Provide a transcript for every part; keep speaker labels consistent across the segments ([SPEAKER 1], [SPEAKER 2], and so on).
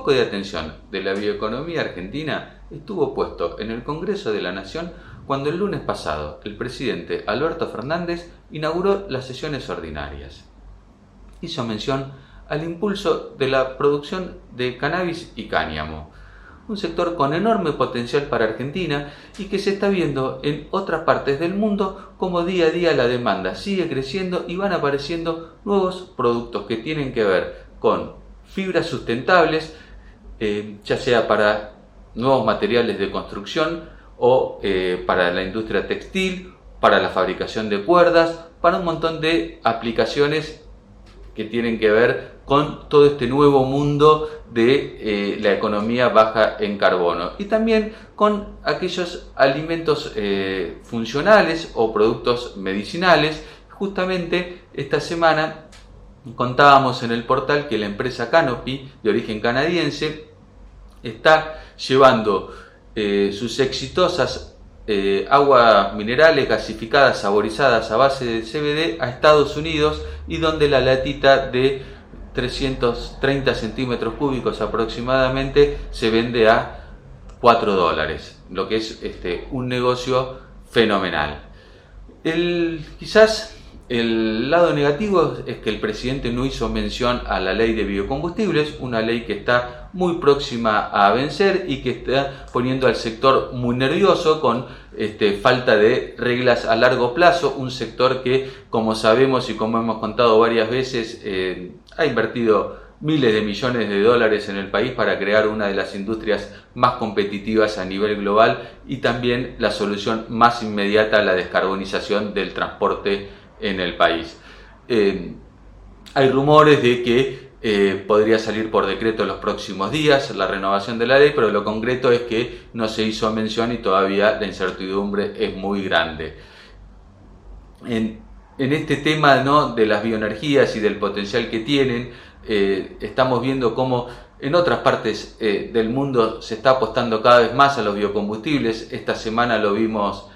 [SPEAKER 1] foco de atención de la bioeconomía argentina estuvo puesto en el Congreso de la Nación cuando el lunes pasado el presidente Alberto Fernández inauguró las sesiones ordinarias. Hizo mención al impulso de la producción de cannabis y cáñamo, un sector con enorme potencial para Argentina y que se está viendo en otras partes del mundo como día a día la demanda sigue creciendo y van apareciendo nuevos productos que tienen que ver con fibras sustentables, eh, ya sea para nuevos materiales de construcción o eh, para la industria textil, para la fabricación de cuerdas, para un montón de aplicaciones que tienen que ver con todo este nuevo mundo de eh, la economía baja en carbono y también con aquellos alimentos funcionales o productos medicinales. Justamente esta semana contábamos en el portal que la empresa Canopy, de origen canadiense, está llevando eh, sus exitosas aguas minerales gasificadas saborizadas a base de CBD a Estados Unidos y donde la latita de 330 centímetros cúbicos aproximadamente se vende a 4 dólares, lo que es este, un negocio fenomenal. El, quizás el lado negativo es que el presidente no hizo mención a la ley de biocombustibles, una ley que está muy próxima a vencer y que está poniendo al sector muy nervioso con este, falta de reglas a largo plazo, un sector que, como sabemos y como hemos contado varias veces, eh, ha invertido miles de millones de dólares en el país para crear una de las industrias más competitivas a nivel global y también la solución más inmediata a la descarbonización del transporte en el país. Eh, hay rumores de que eh, podría salir por decreto en los próximos días la renovación de la ley, pero lo concreto es que no se hizo mención y todavía la incertidumbre es muy grande. En, este tema ¿no? de las bioenergías y del potencial que tienen, eh, estamos viendo cómo en otras partes del mundo se está apostando cada vez más a los biocombustibles. Esta semana lo vimos,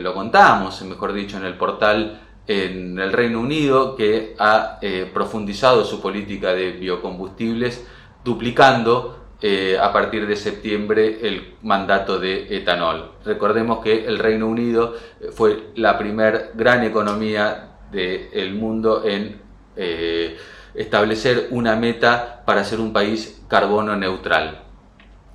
[SPEAKER 1] lo contamos, mejor dicho, en el portal en el Reino Unido que ha eh, profundizado su política de biocombustibles, duplicando eh, a partir de septiembre el mandato de etanol. Recordemos que el Reino Unido eh, fue la primer gran economía del mundo en establecer una meta para ser un país carbono neutral.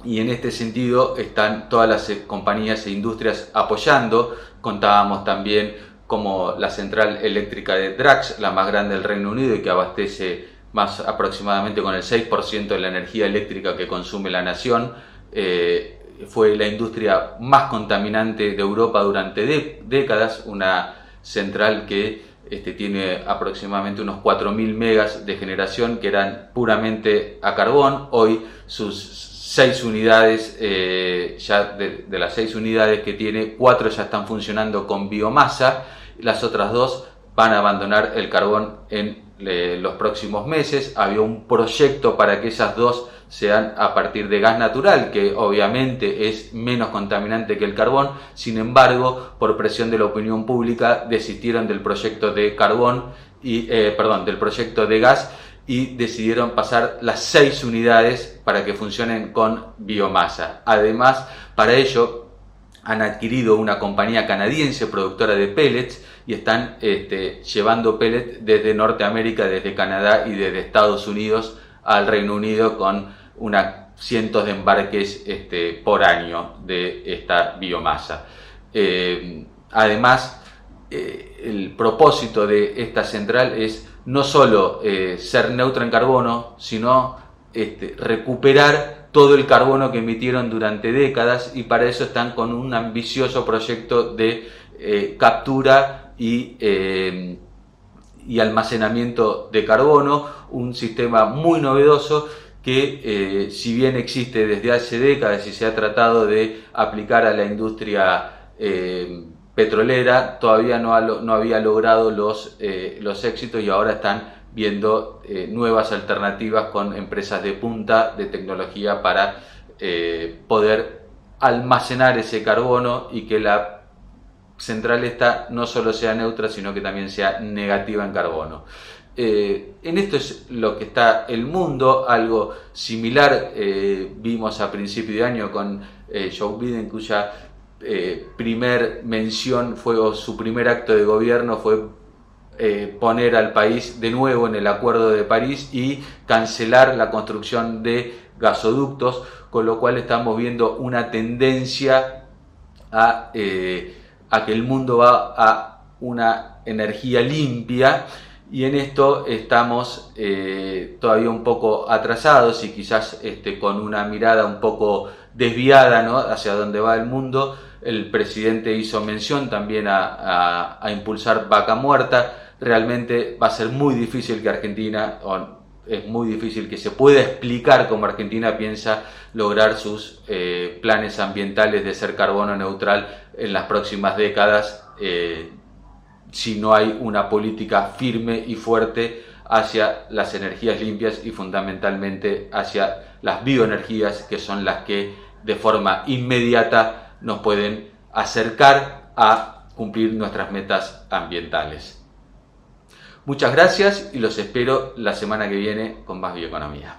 [SPEAKER 1] Y en este sentido están todas las compañías e industrias apoyando. Contábamos también como la central eléctrica de Drax, la más grande del Reino Unido y que abastece más aproximadamente con el 6% de la energía eléctrica que consume la nación, eh, fue la industria más contaminante de Europa durante décadas, una central que este, tiene aproximadamente unos 4.000 megas de generación que eran puramente a carbón, hoy sus seis unidades, eh, ya de, las seis unidades que tiene, cuatro ya están funcionando con biomasa las otras dos van a abandonar el carbón en los próximos meses. Había un proyecto para que esas dos sean a partir de gas natural, que obviamente es menos contaminante que el carbón. Sin embargo, por presión de la opinión pública, desistieron del proyecto de carbón y, eh, perdón, del proyecto de gas y decidieron pasar las seis unidades para que funcionen con biomasa. Además, para ello han adquirido una compañía canadiense productora de pellets y están este, llevando pellets desde Norteamérica, desde Canadá y desde Estados Unidos al Reino Unido con unas cientos de embarques este, por año de esta biomasa. Eh, además, eh, el propósito de esta central es no solo eh, ser neutra en carbono, sino este, recuperar todo el carbono que emitieron durante décadas y para eso están con un ambicioso proyecto de eh, captura y, y, almacenamiento de carbono, un sistema muy novedoso que si bien existe desde hace décadas y se ha tratado de aplicar a la industria petrolera, todavía no, había logrado los, los éxitos y ahora están viendo eh, nuevas alternativas con empresas de punta de tecnología para eh, poder almacenar ese carbono y que la central esta no solo sea neutra, sino que también sea negativa en carbono. Eh, en esto es lo que está el mundo, algo similar vimos a principio de año con Joe Biden, cuya primer mención fue, o su primer acto de gobierno fue poner al país de nuevo en el Acuerdo de París y cancelar la construcción de gasoductos, con lo cual estamos viendo una tendencia a, eh, que el mundo va a una energía limpia y en esto estamos eh, todavía un poco atrasados y quizás este, con una mirada un poco desviada hacia dónde va el mundo. El presidente hizo mención también a, impulsar vaca muerta. Realmente va a ser muy difícil que Argentina, es muy difícil que se pueda explicar cómo Argentina piensa lograr sus eh, planes ambientales de ser carbono neutral en las próximas décadas eh, si no hay una política firme y fuerte hacia las energías limpias y fundamentalmente hacia las bioenergías que son las que de forma inmediata nos pueden acercar a cumplir nuestras metas ambientales. Muchas gracias y los espero la semana que viene con más bioeconomía.